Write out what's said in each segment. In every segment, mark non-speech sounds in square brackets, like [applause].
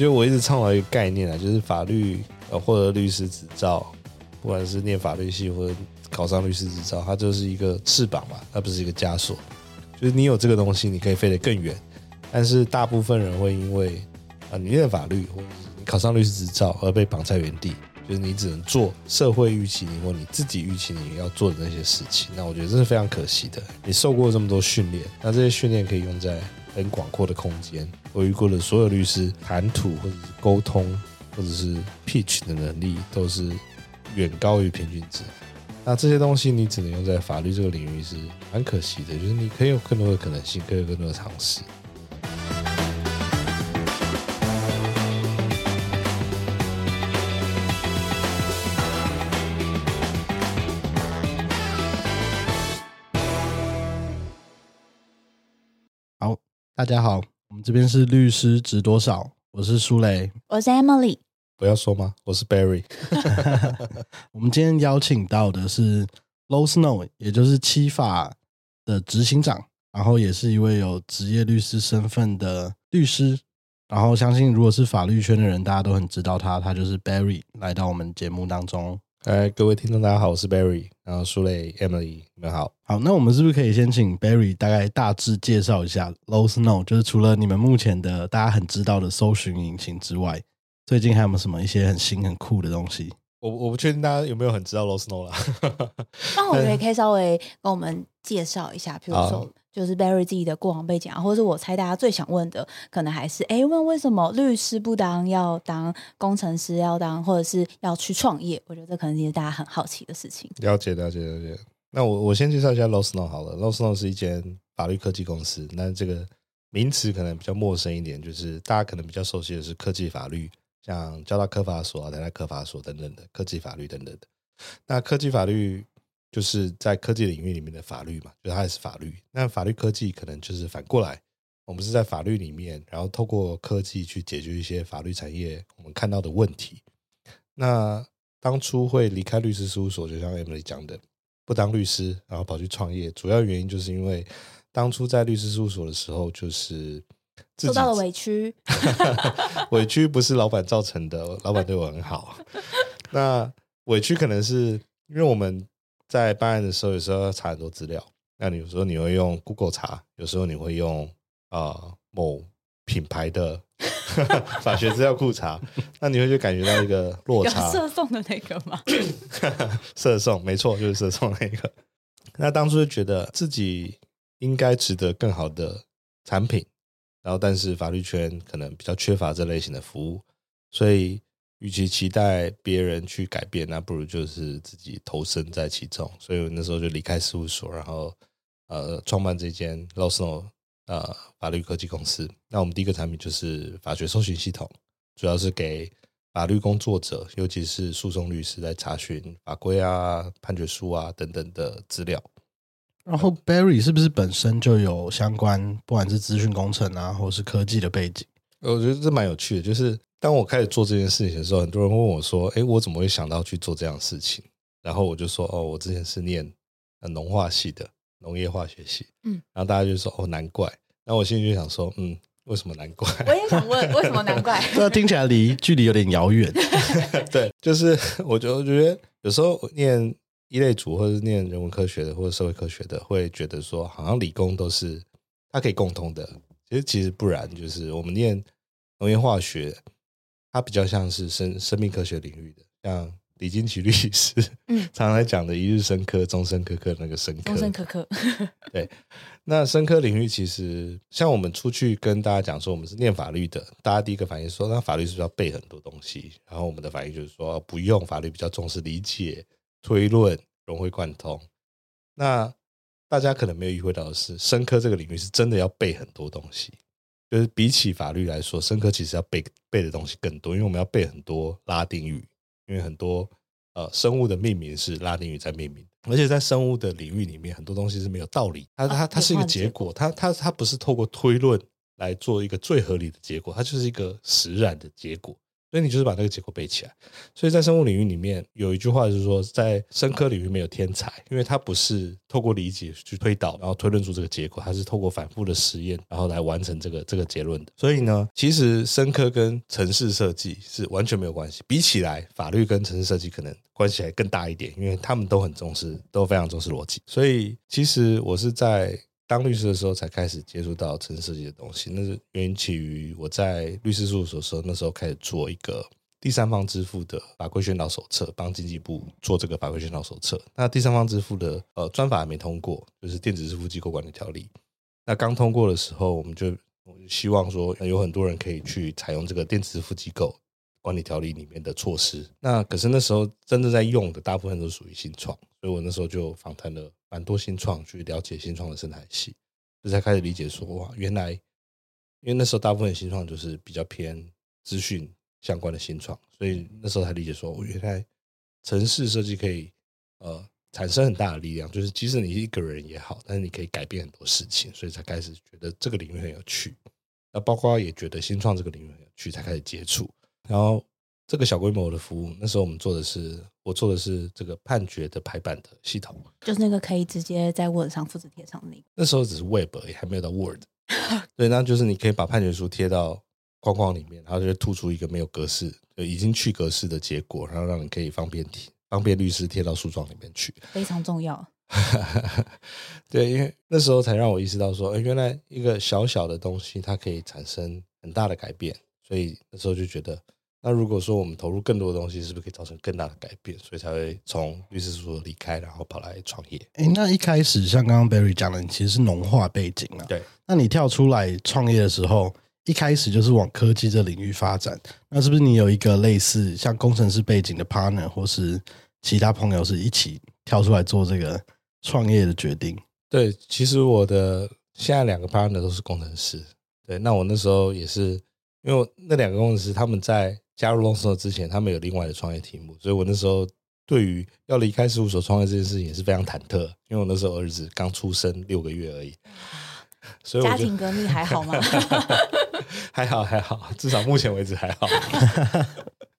就我一直倡导一个概念啊，就是法律呃获得律师执照，不管是念法律系或者考上律师执照，它就是一个翅膀嘛，它不是一个枷锁。就是你有这个东西，你可以飞得更远。但是大部分人会因为啊，你念法律或者你考上律师执照而被绑在原地，就是你只能做社会预期你或你自己预期你要做的那些事情。那我觉得这是非常可惜的。你受过这么多训练，那这些训练可以用在很广阔的空间。我遇过的所有律师，谈吐或者是沟通或者是 pitch 的能力都是远高于平均值。那这些东西你只能用在法律这个领域，是蛮可惜的。就是你可以有更多的可能性，可以有更多的尝试。大家好，我们这边是律师值多少？我是舒雷，我是 Emily。不要说吗？我是 Barry。[laughs] 我们今天邀请到的是 Low Snow，也就是七法的执行长，然后也是一位有职业律师身份的律师。然后相信如果是法律圈的人，大家都很知道他，他就是 Barry 来到我们节目当中。哎，各位听众，大家好，我是 Barry，然后苏磊 Emily，你们好。好，那我们是不是可以先请 Barry 大概大致介绍一下 Low Snow？就是除了你们目前的大家很知道的搜寻引擎之外，最近还有没有什么一些很新很酷的东西？我我不确定大家有没有很知道 Low Snow 啦。[laughs] 那我们也可以稍微跟我们介绍一下，比如说就是 Barry 自己的过往背景啊，或者是我猜大家最想问的，可能还是哎问为什么律师不当，要当工程师，要当或者是要去创业？我觉得这可能也是大家很好奇的事情。了解了解了解。那我我先介绍一下 Losno 好了，Losno 是一间法律科技公司，那这个名词可能比较陌生一点，就是大家可能比较熟悉的是科技法律。像交大科法所啊、台大科法所等等的科技法律等等的，那科技法律就是在科技领域里面的法律嘛，就它也是法律。那法律科技可能就是反过来，我们是在法律里面，然后透过科技去解决一些法律产业我们看到的问题。那当初会离开律师事务所，就像 Emily 讲的，不当律师，然后跑去创业，主要原因就是因为当初在律师事务所的时候，就是。受到了委屈，[laughs] 委屈不是老板造成的，老板对我很好。[laughs] 那委屈可能是因为我们在办案的时候，有时候要查很多资料。那你有时候你会用 Google 查，有时候你会用啊某品牌的 [laughs] 法学资料库查，那你会就感觉到一个落差。射送的那个吗？[coughs] 射送，没错，就是射送那个。那当初就觉得自己应该值得更好的产品。然后，但是法律圈可能比较缺乏这类型的服务，所以与其期待别人去改变，那不如就是自己投身在其中。所以那时候就离开事务所，然后呃创办这间 l o s n o 呃法律科技公司。那我们第一个产品就是法学搜寻系统，主要是给法律工作者，尤其是诉讼律师来查询法规啊、判决书啊等等的资料。然后 Barry 是不是本身就有相关，不管是资讯工程啊，或是科技的背景？我觉得这蛮有趣的。就是当我开始做这件事情的时候，很多人问我说：“哎，我怎么会想到去做这样的事情？”然后我就说：“哦，我之前是念农化系的，农业化学系。”嗯，然后大家就说：“哦，难怪。”然后我心里就想说：“嗯，为什么难怪？”我也想问，为什么难怪？这听起来离 [laughs] 距离有点遥远。[laughs] 对，就是 [laughs] 我觉得，我觉得有时候念。一类组或者是念人文科学的或者社会科学的，会觉得说好像理工都是它可以共通的，其实其实不然，就是我们念农业化学，它比较像是生生命科学领域的，像李金奇律师，嗯，[laughs] 常常在讲的一日生科、终身科科那个生科，终身科科，[laughs] 对，那生科领域其实像我们出去跟大家讲说我们是念法律的，大家第一个反应说那法律是不是要背很多东西？然后我们的反应就是说不用，法律比较重视理解。推论融会贯通，那大家可能没有意会到的是，生科这个领域是真的要背很多东西，就是比起法律来说，生科其实要背背的东西更多，因为我们要背很多拉丁语，因为很多呃生物的命名是拉丁语在命名，而且在生物的领域里面，很多东西是没有道理，它它它是一个结果，它它它不是透过推论来做一个最合理的结果，它就是一个实然的结果，所以你就是把那个结构背起来。所以在生物领域里面有一句话就是说，在生科领域没有天才，因为它不是透过理解去推导，然后推论出这个结果，它是透过反复的实验，然后来完成这个这个结论的。所以呢，其实生科跟城市设计是完全没有关系。比起来，法律跟城市设计可能关系还更大一点，因为他们都很重视，都非常重视逻辑。所以其实我是在。当律师的时候才开始接触到城市设计的东西，那是源起于我在律师事务所时候，那时候开始做一个第三方支付的法规宣导手册，帮经济部做这个法规宣导手册。那第三方支付的呃专法还没通过，就是电子支付机构管理条例。那刚通过的时候，我们就希望说有很多人可以去采用这个电子支付机构管理条例里面的措施。那可是那时候真正在用的大部分都属于新创，所以我那时候就访谈了。蛮多新创去了解新创的生态系，就才开始理解说哇，原来因为那时候大部分新创就是比较偏资讯相关的新创，所以那时候才理解说，我原来城市设计可以呃产生很大的力量，就是即使你一个人也好，但是你可以改变很多事情，所以才开始觉得这个领域很有趣。那包括也觉得新创这个领域很有趣，才开始接触，然后。这个小规模的服务，那时候我们做的是，我做的是这个判决的排版的系统，就是那个可以直接在 Word 上复制贴上那个。那时候只是 Web，也还没有到 Word。[laughs] 对，那就是你可以把判决书贴到框框里面，然后就突出一个没有格式，就已经去格式的结果，然后让你可以方便贴，方便律师贴到诉状里面去。非常重要。[laughs] 对，因为那时候才让我意识到说，哎，原来一个小小的东西，它可以产生很大的改变，所以那时候就觉得。那如果说我们投入更多的东西，是不是可以造成更大的改变？所以才会从律师事务所离开，然后跑来创业。哎，那一开始像刚刚 Barry 讲的，你其实是农化背景啊。对。那你跳出来创业的时候，一开始就是往科技这领域发展。那是不是你有一个类似像工程师背景的 partner，或是其他朋友是一起跳出来做这个创业的决定？对，其实我的现在两个 partner 都是工程师。对，那我那时候也是，因为那两个工程师他们在。加入 Longstar 之前，他们有另外的创业题目，所以我那时候对于要离开事务所创业这件事情也是非常忐忑，因为我那时候儿子刚出生六个月而已，所以家庭革命还好吗？[laughs] 还好还好，至少目前为止还好。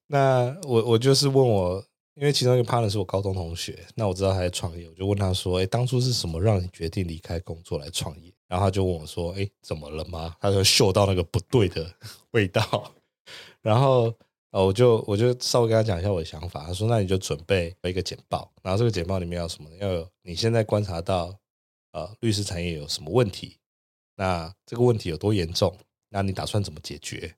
那我我就是问我，因为其中一个 partner 是我高中同学，那我知道他在创业，我就问他说：“哎，当初是什么让你决定离开工作来创业？”然后他就问我说：“哎，怎么了吗？”他说嗅到那个不对的味道，[laughs] 然后。哦，我就我就稍微跟他讲一下我的想法。他说：“那你就准备一个简报，然后这个简报里面要什么？要有你现在观察到呃律师产业有什么问题？那这个问题有多严重？那你打算怎么解决？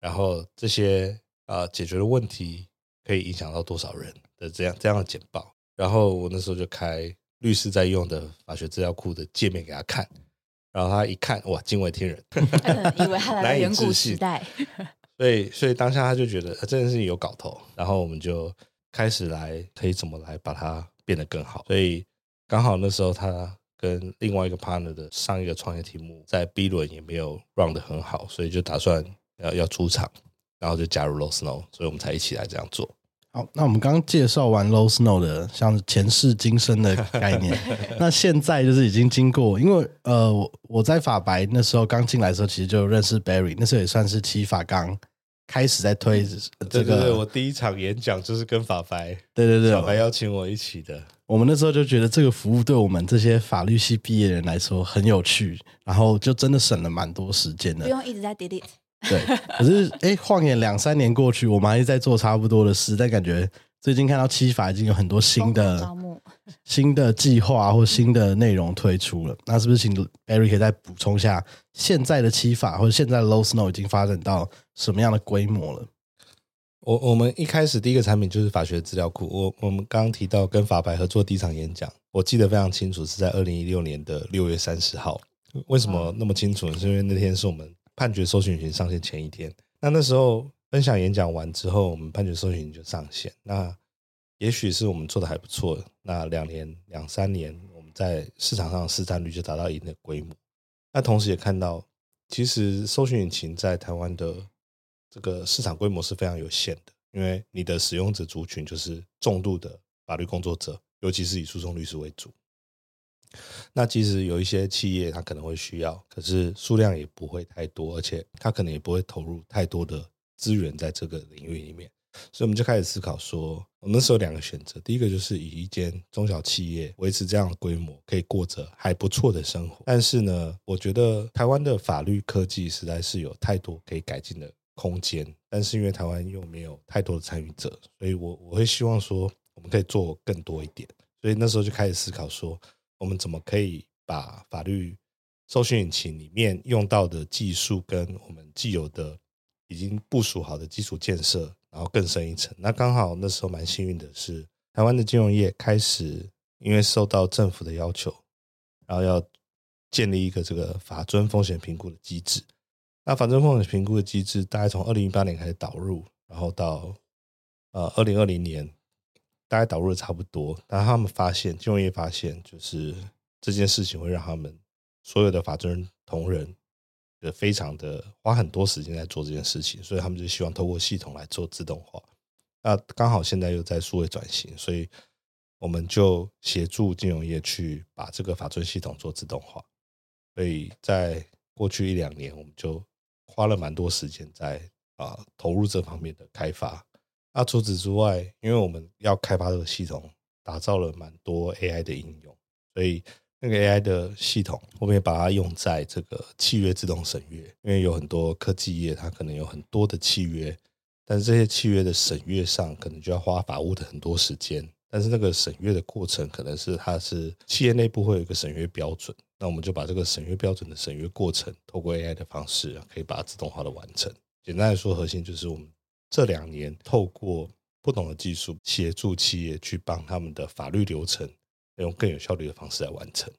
然后这些呃解决的问题可以影响到多少人的这样这样的简报？然后我那时候就开律师在用的法学资料库的界面给他看，然后他一看，哇，惊为天人，[laughs] 以为他来远古时代。” [laughs] 所以，所以当下他就觉得这件事情有搞头，然后我们就开始来可以怎么来把它变得更好。所以刚好那时候他跟另外一个 partner 的上一个创业题目在 B 轮也没有 run 的很好，所以就打算要要出场，然后就加入 Low Snow，所以我们才一起来这样做。好，那我们刚刚介绍完 Low Snow 的像前世今生的概念，[laughs] 那现在就是已经经过，因为呃，我我在法白那时候刚进来的时候，其实就认识 Barry，那时候也算是七法刚开始在推这个。我第一场演讲就是跟法白，对对对，法白邀请我一起的。我们那时候就觉得这个服务对我们这些法律系毕业人来说很有趣，然后就真的省了蛮多时间的，不用一直在 delete。对，可是哎，晃眼两三年过去，我们还是在做差不多的事，但感觉最近看到七法已经有很多新的新的计划或新的内容推出了。那是不是请 Barry 可以再补充一下，现在的七法或者现在的 Low Snow 已经发展到什么样的规模了？我我们一开始第一个产品就是法学资料库。我我们刚刚提到跟法白合作第一场演讲，我记得非常清楚，是在二零一六年的六月三十号。为什么那么清楚呢？是因为那天是我们。判决搜寻引擎上线前一天，那那时候分享演讲完之后，我们判决搜寻就上线。那也许是我们做的还不错，那两年两三年，我们在市场上市占率就达到一定的规模。那同时也看到，其实搜寻引擎在台湾的这个市场规模是非常有限的，因为你的使用者族群就是重度的法律工作者，尤其是以诉讼律师为主。那其实有一些企业，它可能会需要，可是数量也不会太多，而且它可能也不会投入太多的资源在这个领域里面，所以我们就开始思考说，我们那时候有两个选择，第一个就是以一间中小企业维持这样的规模，可以过着还不错的生活。但是呢，我觉得台湾的法律科技实在是有太多可以改进的空间，但是因为台湾又没有太多的参与者，所以我我会希望说，我们可以做更多一点。所以那时候就开始思考说，我们怎么可以把法律搜寻引擎里面用到的技术跟我们既有的已经部署好的基础建设，然后更深一层。那刚好那时候蛮幸运的是，台湾的金融业开始因为受到政府的要求，然后要建立一个这个法尊风险评估的机制。那法尊风险评估的机制大概从二零一八年开始导入，然后到呃二零二零年。大概导入的差不多，但他们发现金融业发现，就是这件事情会让他们所有的法尊同仁，呃，非常的花很多时间在做这件事情，所以他们就希望透过系统来做自动化。那刚好现在又在数位转型，所以我们就协助金融业去把这个法尊系统做自动化。所以在过去一两年，我们就花了蛮多时间在啊投入这方面的开发。那除此之外，因为我们要开发这个系统，打造了蛮多 AI 的应用，所以那个 AI 的系统，我们也把它用在这个契约自动审阅。因为有很多科技业，它可能有很多的契约，但是这些契约的审阅上，可能就要花法务的很多时间。但是那个审阅的过程，可能是它是企业内部会有一个审阅标准，那我们就把这个审阅标准的审阅过程，透过 AI 的方式，可以把它自动化的完成。简单来说，核心就是我们。这两年，透过不同的技术协助企业去帮他们的法律流程，用更有效率的方式来完成。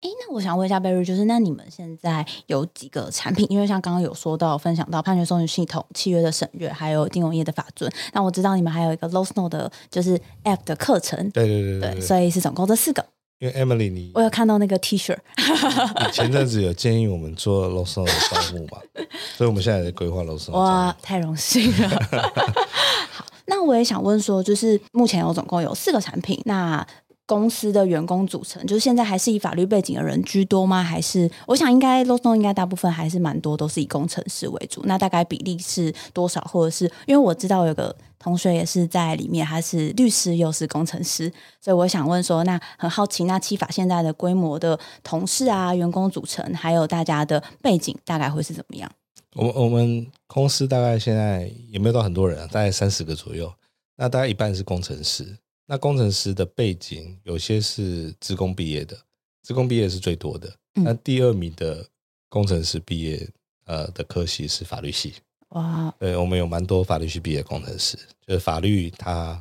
哎，那我想问一下 Barry，就是那你们现在有几个产品？因为像刚刚有说到分享到判决搜寻系统、契约的审阅，还有金融业的法尊。那我知道你们还有一个 Law Snow 的，就是 App 的课程。对对对对，所以是总共这四个。因为 Emily，你我有看到那个 T 恤，[laughs] 前阵子有建议我们做 Law Snow 的招募嘛，[laughs] 所以我们现在在规划 Law Snow。哇，太荣幸了。[laughs] 好，那我也想问说，就是目前有总共有四个产品，那。公司的员工组成，就是现在还是以法律背景的人居多吗？还是我想应该 l o s o 应该大部分还是蛮多都是以工程师为主。那大概比例是多少？或者是因为我知道有个同学也是在里面，他是律师又是工程师，所以我想问说，那很好奇，那七法现在的规模的同事啊，员工组成，还有大家的背景，大概会是怎么样？我我们公司大概现在也没有到很多人啊，大概三十个左右。那大概一半是工程师。那工程师的背景有些是职工毕业的，职工毕业是最多的。那第二名的工程师毕业，呃，的科系是法律系。哇，对我们有蛮多法律系毕业工程师，就是法律他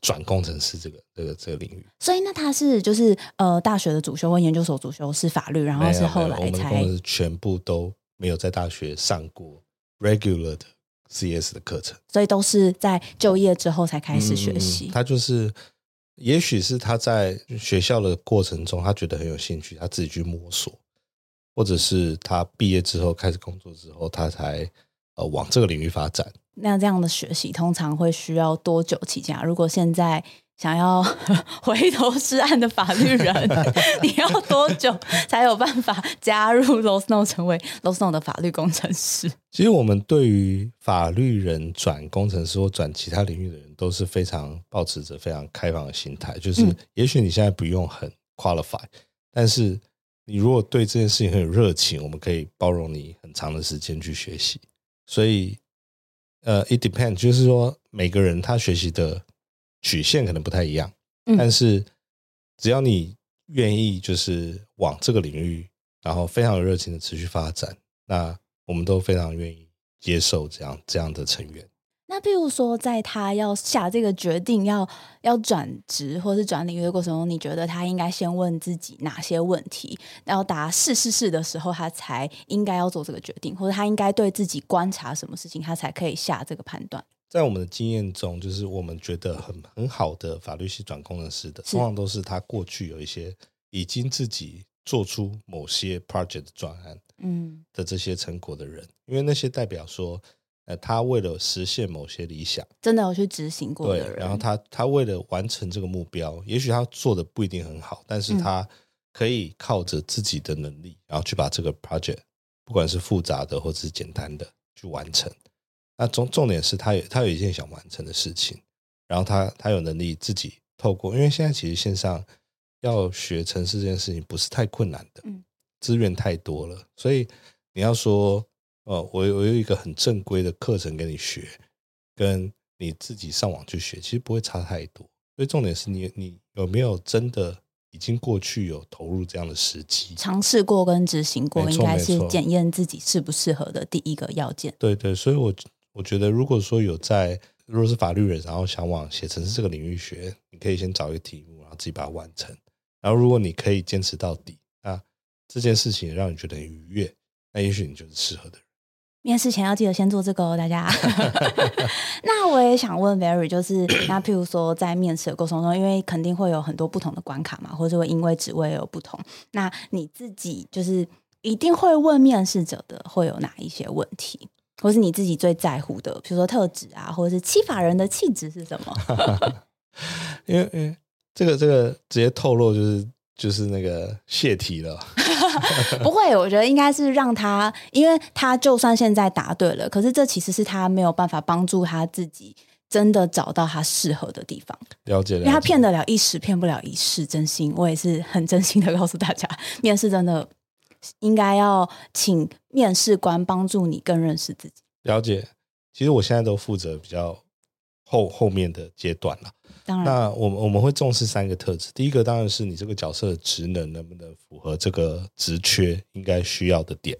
转工程师这个这个这个领域。所以那他是就是呃大学的主修或研究所主修是法律，然后是后来才全部都没有在大学上过 regular 的。CS 的课程，所以都是在就业之后才开始学习。他就是，也许是他在学校的过程中，他觉得很有兴趣，他自己去摸索，或者是他毕业之后开始工作之后，他才呃往这个领域发展。那这样的学习通常会需要多久期间？如果现在。想要 [laughs] 回头是岸的法律人，[laughs] 你要多久才有办法加入 l o s n o 成为 l o s n o 的法律工程师？其实我们对于法律人转工程师或转其他领域的人，都是非常保持着非常开放的心态。就是也许你现在不用很 qualify，但是你如果对这件事情很有热情，我们可以包容你很长的时间去学习。所以，呃，it depends，就是说每个人他学习的。曲线可能不太一样，但是只要你愿意，就是往这个领域，然后非常有热情的持续发展，那我们都非常愿意接受这样这样的成员。那譬如说，在他要下这个决定要要转职或是转领域的过程中，你觉得他应该先问自己哪些问题？要答是是是的时候，他才应该要做这个决定，或者他应该对自己观察什么事情，他才可以下这个判断。在我们的经验中，就是我们觉得很很好的法律系转工程师的，通常都是他过去有一些已经自己做出某些 project 专案，嗯。的这些成果的人，因为那些代表说，呃，他为了实现某些理想，真的有去执行过的人，然后他他为了完成这个目标，也许他做的不一定很好，但是他可以靠着自己的能力，然后去把这个 project，不管是复杂的或者是简单的，去完成。那重重点是他有他有一件想完成的事情，然后他他有能力自己透过，因为现在其实线上要学城市这件事情不是太困难的，嗯，资源太多了，所以你要说，呃，我我有一个很正规的课程给你学，跟你自己上网去学，其实不会差太多。所以重点是你你有没有真的已经过去有投入这样的时机？尝试过跟执行过，应该是检验自己适不适合的第一个要件。对对，所以我我觉得，如果说有在如果是法律人，然后想往写程式这个领域学，你可以先找一个题目，然后自己把它完成。然后如果你可以坚持到底，那这件事情也让你觉得很愉悦，那也许你就是适合的人。面试前要记得先做这个哦，大家。[laughs] [laughs] 那我也想问 Very，就是那譬如说在面试的过程中，因为肯定会有很多不同的关卡嘛，或者会因为职位有不同，那你自己就是一定会问面试者的会有哪一些问题，或是你自己最在乎的，比如说特质啊，或者是欺法人的气质是什么？[laughs] 因为因为这个这个直接透露就是就是那个泄题了。[laughs] 不会，我觉得应该是让他，因为他就算现在答对了，可是这其实是他没有办法帮助他自己真的找到他适合的地方，了解了解，因为他骗得了一时，骗不了一世。真心，我也是很真心的告诉大家，面试真的应该要请面试官帮助你更认识自己。了解。其实我现在都负责比较后后面的阶段了。当然，那我们我们会重视三个特质，第一个当然是你这个角色的职能能不能符合这个职缺应该需要的点，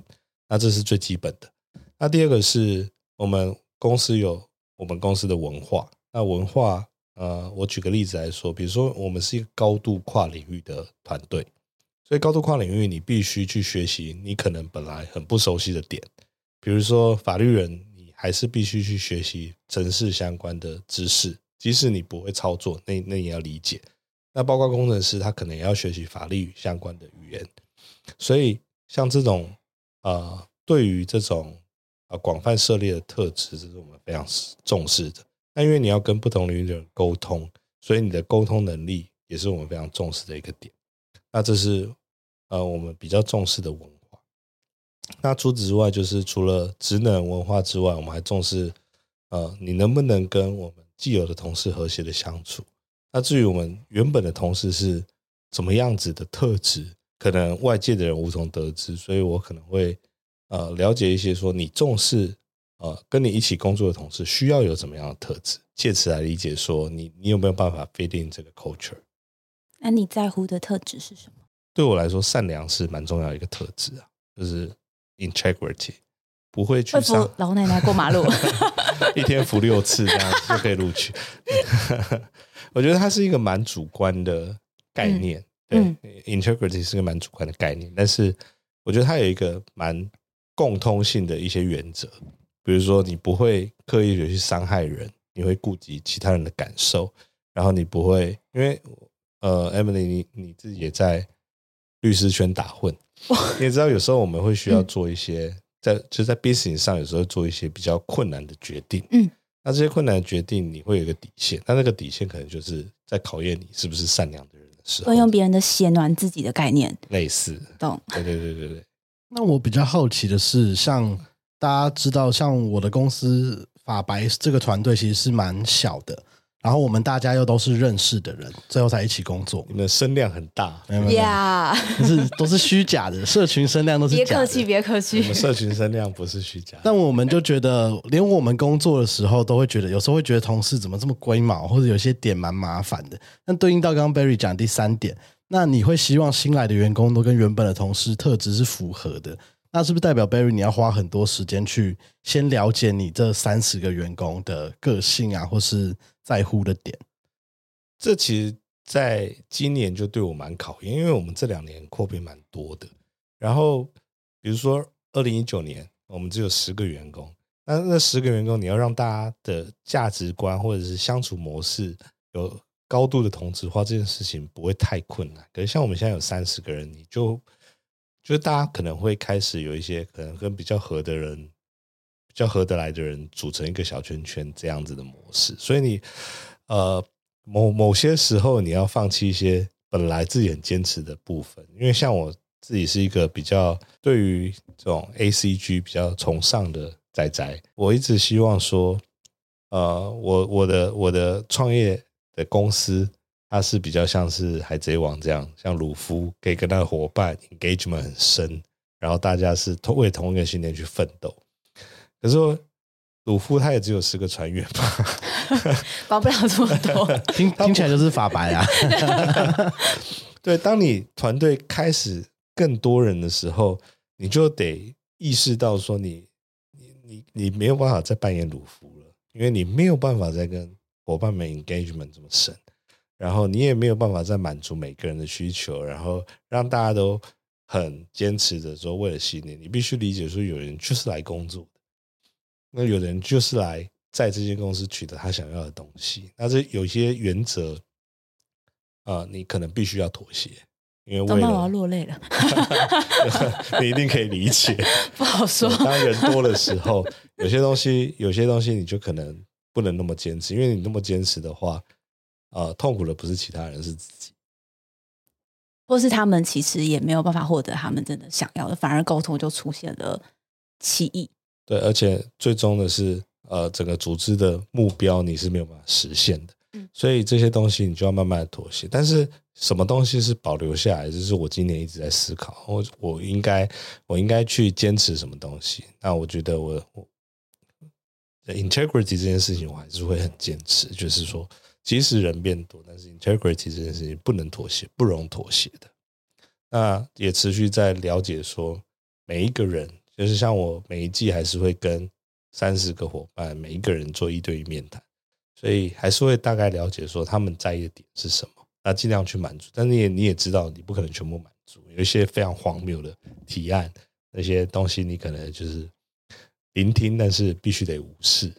那这是最基本的。那第二个是我们公司有我们公司的文化，那文化呃，我举个例子来说，比如说我们是一个高度跨领域的团队，所以高度跨领域你必须去学习你可能本来很不熟悉的点，比如说法律人，你还是必须去学习城市相关的知识。即使你不会操作，那那也要理解。那包括工程师，他可能也要学习法律相关的语言。所以，像这种呃，对于这种呃广泛涉猎的特质，这是我们非常重视的。那因为你要跟不同领域的人沟通，所以你的沟通能力也是我们非常重视的一个点。那这是呃我们比较重视的文化。那除此之外，就是除了职能文化之外，我们还重视呃你能不能跟我们既有的同事和谐的相处。那至于我们原本的同事是怎么样子的特质，可能外界的人无从得知，所以我可能会呃了解一些，说你重视呃跟你一起工作的同事需要有怎么样的特质，借此来理解说你你有没有办法 fit in 这个 culture。那你在乎的特质是什么？对我来说，善良是蛮重要的一个特质啊，就是 integrity，不会去扶老奶奶过马路。[laughs] 一天扶六次这样就可以录取。[laughs] 我觉得它是一个蛮主观的概念，嗯对，integrity 是个蛮主观的概念，但是我觉得它有一个蛮共通性的一些原则，比如说你不会刻意的去伤害人，你会顾及其他人的感受，然后你不会因为呃，Emily 你你自己也在律师圈打混，你也知道有时候我们会需要做一些。在就在 business 上，有时候做一些比较困难的决定。嗯，那这些困难的决定，你会有一个底线。那那个底线可能就是在考验你是不是善良的人的时候会，用别人的血暖自己的概念，类似。懂？对对对对对，[laughs] 那我比较好奇的是，像大家知道，像我的公司法白这个团队其实是蛮小的，然后我们大家又都是认识的人，最后才一起工作你。们的声量很大，没有没有是都是虚假的，社群声量都是假的。别客气，别客气我。们社群声量不是虚假。但我们就觉得，连我们工作的时候都会觉得，有时候会觉得同事怎么这么龟毛，或者有些点蛮麻烦的。但对应到刚刚 Barry 讲第三点，那你会希望新来的员工都跟原本的同事特质是符合的？那是不是代表 Barry 你要花很多时间去先了解你这三十个员工的个性啊，或是在乎的点？这其实在今年就对我蛮考验，因为我们这两年扩编蛮多的。然后比如说二零一九年，我们只有十个员工，那那十个员工你要让大家的价值观或者是相处模式有高度的同质化，这件事情不会太困难。可是像我们现在有三十个人，你就就是大家可能会开始有一些可能跟比较合的人、比较合得来的人组成一个小圈圈这样子的模式，所以你呃某某些时候你要放弃一些本来自己很坚持的部分，因为像我自己是一个比较对于这种 A C G 比较崇尚的仔仔，我一直希望说，呃，我我的我的创业的公司，它是比较像是海贼王这样，像鲁夫可以跟他的伙伴 engagement 很深，然后大家是同为同一个信念去奋斗。可是鲁夫他也只有十个船员吧，管不了这么多。[laughs] 听听起来就是法白啊。[laughs] 对，当你团队开始更多人的时候，你就得意识到说，你你你你没有办法再扮演鲁夫了，因为你没有办法再跟伙伴们 engagement 这么深，然后你也没有办法再满足每个人的需求，然后让大家都很坚持的说，为了信念，你必须理解说，有人就是来工作的。那有人就是来在这间公司取得他想要的东西，那这有些原则啊，你可能必须要妥协，因为为了我要落泪了，[laughs] 你一定可以理解，[laughs] 不好说。当人多的时候，有些东西，有些东西你就可能不能那么坚持，因为你那么坚持的话，呃，痛苦的不是其他人，是自己，或是他们其实也没有办法获得他们真的想要的，反而沟通就出现了歧义。对，而且最终的是，呃，整个组织的目标你是没有办法实现的，嗯，所以这些东西你就要慢慢的妥协。但是什么东西是保留下来，就是我今年一直在思考，我我应该我应该去坚持什么东西？那我觉得我我 integrity 这件事情，我还是会很坚持，就是说，即使人变多，但是 integrity 这件事情不能妥协，不容妥协的。那也持续在了解说每一个人。就是像我每一季还是会跟三十个伙伴，每一个人做一对一面谈，所以还是会大概了解说他们在意的点是什么，那尽量去满足。但你也你也知道，你不可能全部满足，有一些非常荒谬的提案，那些东西你可能就是聆听，但是必须得无视。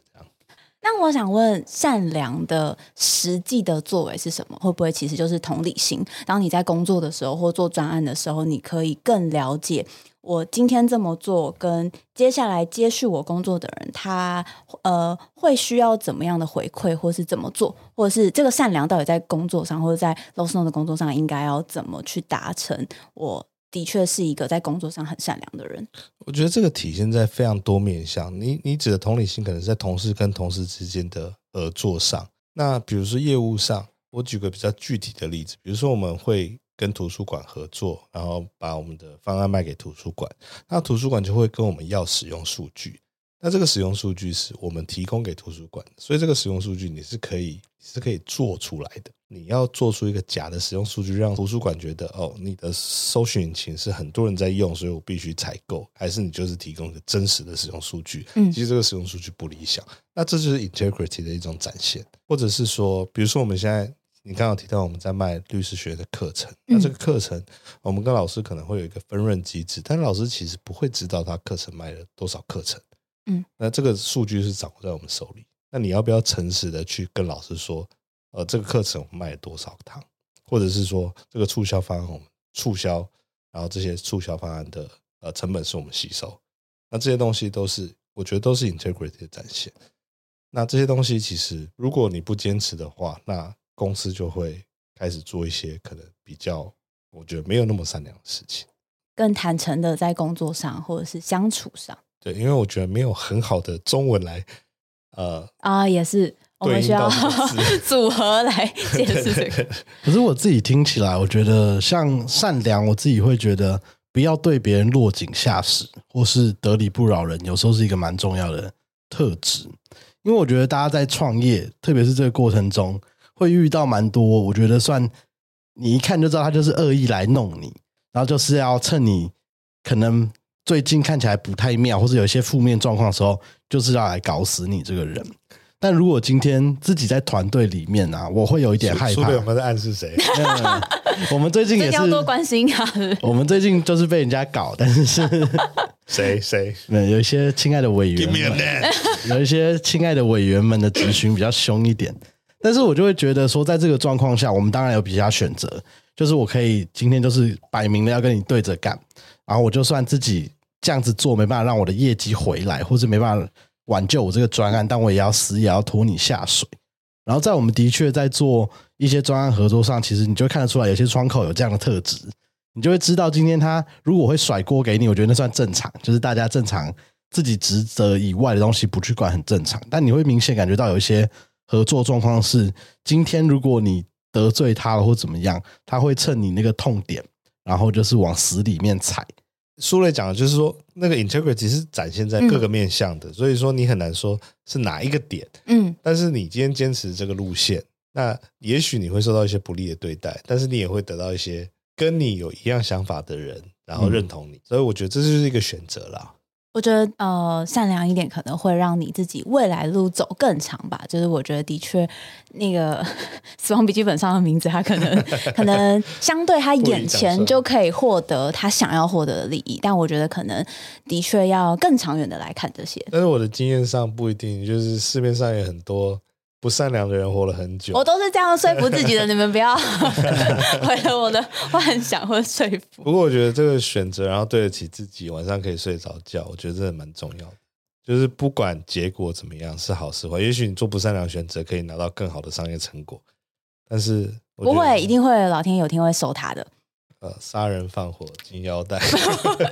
那我想问，善良的实际的作为是什么？会不会其实就是同理心？当你在工作的时候或做专案的时候，你可以更了解。我今天这么做，跟接下来接续我工作的人，他呃会需要怎么样的回馈，或是怎么做，或者是这个善良到底在工作上，或者在 l o s n o 的工作上，应该要怎么去达成？我的确是一个在工作上很善良的人。我觉得这个体现在非常多面向。你你指的同理心，可能在同事跟同事之间的合作上。那比如说业务上，我举个比较具体的例子，比如说我们会。跟图书馆合作，然后把我们的方案卖给图书馆，那图书馆就会跟我们要使用数据。那这个使用数据是我们提供给图书馆，所以这个使用数据你是可以是可以做出来的。你要做出一个假的使用数据，让图书馆觉得哦，你的搜寻引擎是很多人在用，所以我必须采购，还是你就是提供一个真实的使用数据？嗯，其实这个使用数据不理想，那这就是 integrity 的一种展现，或者是说，比如说我们现在。你刚刚提到我们在卖律师学的课程，那这个课程我们跟老师可能会有一个分润机制，但老师其实不会知道他课程卖了多少课程。嗯，那这个数据是掌握在我们手里。那你要不要诚实的去跟老师说，呃，这个课程我们卖了多少堂，或者是说这个促销方案我们促销，然后这些促销方案的呃成本是我们吸收。那这些东西都是我觉得都是 integrity 的展现。那这些东西其实如果你不坚持的话，那公司就会开始做一些可能比较，我觉得没有那么善良的事情，更坦诚的在工作上或者是相处上。对，因为我觉得没有很好的中文来，呃啊，也是我们需要 [laughs] 组合来解释这个。可是我自己听起来，我觉得像善良，我自己会觉得不要对别人落井下石，或是得理不饶人，有时候是一个蛮重要的特质。因为我觉得大家在创业，特别是这个过程中。会遇到蛮多，我觉得算你一看就知道他就是恶意来弄你，然后就是要趁你可能最近看起来不太妙，或者有一些负面状况的时候，就是要来搞死你这个人。但如果今天自己在团队里面啊，我会有一点害怕。我们在暗示谁？我们最近也是多关心啊。[laughs] 我们最近就是被人家搞，但是是 [laughs] [laughs] 谁谁？有一些亲爱的委员，有一些亲爱的委员们的咨询比较凶一点。但是我就会觉得说，在这个状况下，我们当然有比较选择，就是我可以今天就是摆明了要跟你对着干，然后我就算自己这样子做没办法让我的业绩回来，或者没办法挽救我这个专案，但我也要死也要拖你下水。然后在我们的确在做一些专案合作上，其实你就看得出来，有些窗口有这样的特质，你就会知道今天他如果会甩锅给你，我觉得那算正常，就是大家正常自己职责以外的东西不去管很正常，但你会明显感觉到有一些合作状况是，今天如果你得罪他了或怎么样，他会趁你那个痛点，然后就是往死里面踩。苏磊讲的就是说，那个 integrity 是展现在各个面向的，所以说你很难说是哪一个点。嗯，但是你今天坚持这个路线，那也许你会受到一些不利的对待，但是你也会得到一些跟你有一样想法的人，然后认同你。所以我觉得这就是一个选择啦。我觉得呃，善良一点可能会让你自己未来路走更长吧。就是我觉得的确，那个《死亡笔记本》上的名字，他可能可能 [laughs] 相对他眼前就可以获得他想要获得的利益，但我觉得可能的确要更长远的来看这些。但是我的经验上不一定，就是市面上有很多。不善良的人活了很久，我都是这样说服自己的。你们不要 [laughs] 毁了我的幻想或说服。不过我觉得这个选择，然后对得起自己，晚上可以睡着觉，我觉得这的蛮重要的。就是不管结果怎么样，是好是坏，也许你做不善良选择，可以拿到更好的商业成果，但是不会，一定会老天有天会收他的。呃，杀人放火金腰带，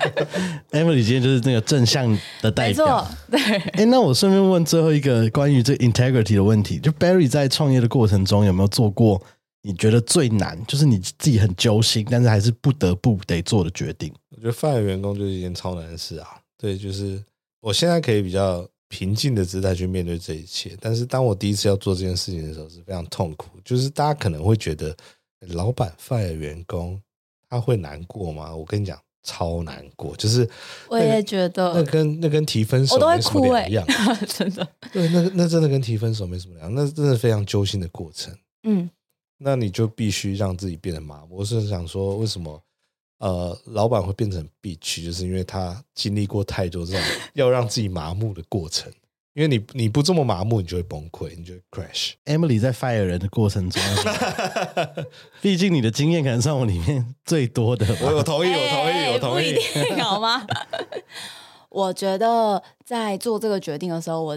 [laughs] Emily 今天就是那个正向的代表。对，哎，那我顺便问最后一个关于这 integrity 的问题，就 Barry 在创业的过程中有没有做过你觉得最难，就是你自己很揪心，但是还是不得不得做的决定？我觉得 fire 员工就是一件超难的事啊。对，就是我现在可以比较平静的姿态去面对这一切，但是当我第一次要做这件事情的时候是非常痛苦。就是大家可能会觉得老板 fire 员工。他会难过吗？我跟你讲，超难过。就是我也觉得，那跟那跟提分手没什么两样，[laughs] 真的。对，那那真的跟提分手没什么两样，那真的非常揪心的过程。嗯，那你就必须让自己变得麻木。我是想说，为什么呃，老板会变成必须，就是因为他经历过太多这种 [laughs] 要让自己麻木的过程。因为你你不这么麻木，你就会崩溃，你就会 crash。Emily 在 fire 人的过程中，[laughs] 毕竟你的经验可能是我里面最多的。我我同意，我同意，我同意，好吗？[laughs] 我觉得在做这个决定的时候，我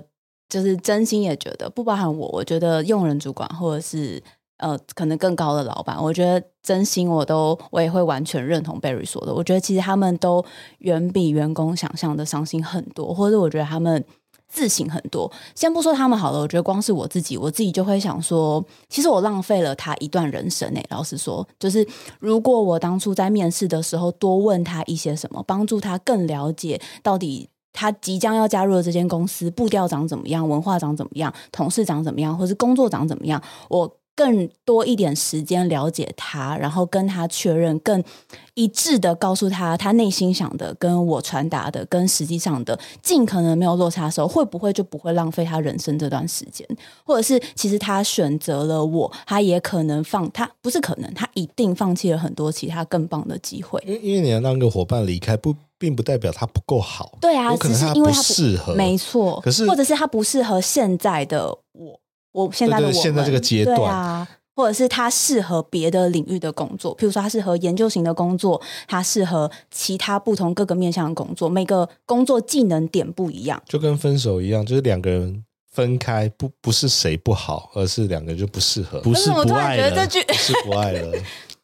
就是真心也觉得，不包含我，我觉得用人主管或者是呃，可能更高的老板，我觉得真心我都我也会完全认同 Barry 说的。我觉得其实他们都远比员工想象的伤心很多，或者我觉得他们。自省很多，先不说他们好了，我觉得光是我自己，我自己就会想说，其实我浪费了他一段人生诶。老实说，就是如果我当初在面试的时候多问他一些什么，帮助他更了解到底他即将要加入的这间公司步调长怎么样，文化长怎么样，同事长怎么样，或是工作长怎么样，我。更多一点时间了解他，然后跟他确认，更一致的告诉他他内心想的跟我传达的跟实际上的尽可能没有落差的时候，会不会就不会浪费他人生这段时间？或者是其实他选择了我，他也可能放他不是可能，他一定放弃了很多其他更棒的机会。因因为你要让一个伙伴离开，不并不代表他不够好。对啊，只是因为他不适合，没错。可是或者是他不适合现在的我。我现在的我现在这个阶段，对啊，或者是他适合别的领域的工作，譬如说他适合研究型的工作，他适合其他不同各个面向的工作，每个工作技能点不一样，就跟分手一样，就是两个人分开，不不是谁不好，而是两个人就不适合，不是不爱了，是不爱了，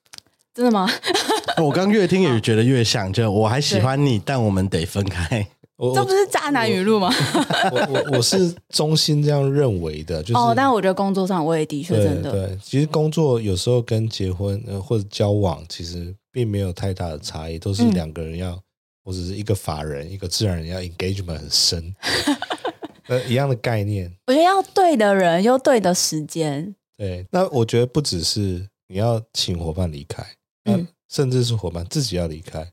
[laughs] 真的吗？[laughs] 我刚越听也觉得越像，就我还喜欢你，但我们得分开。这不是渣男语录吗？我我我是衷心这样认为的，就是哦，但我觉得工作上我也的确真的对，其实工作有时候跟结婚呃或者交往其实并没有太大的差异，都是两个人要或者是一个法人一个自然人要 engagement 很深，[laughs] 呃一样的概念。我觉得要对的人又对的时间。对，那我觉得不只是你要请伙伴离开，嗯，甚至是伙伴自己要离开。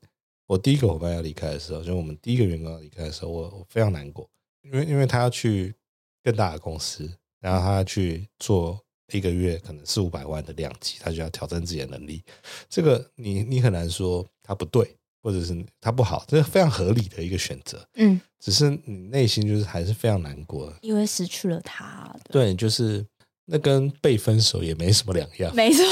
我第一个伙伴要离开的时候，就我们第一个员工要离开的时候，我我非常难过，因为因为他要去更大的公司，然后他要去做一个月可能四五百万的量级，他就要挑战自己的能力。这个你你很难说他不对，或者是他不好，这是非常合理的一个选择。嗯，只是你内心就是还是非常难过，因为失去了他。对，就是那跟被分手也没什么两样。没错。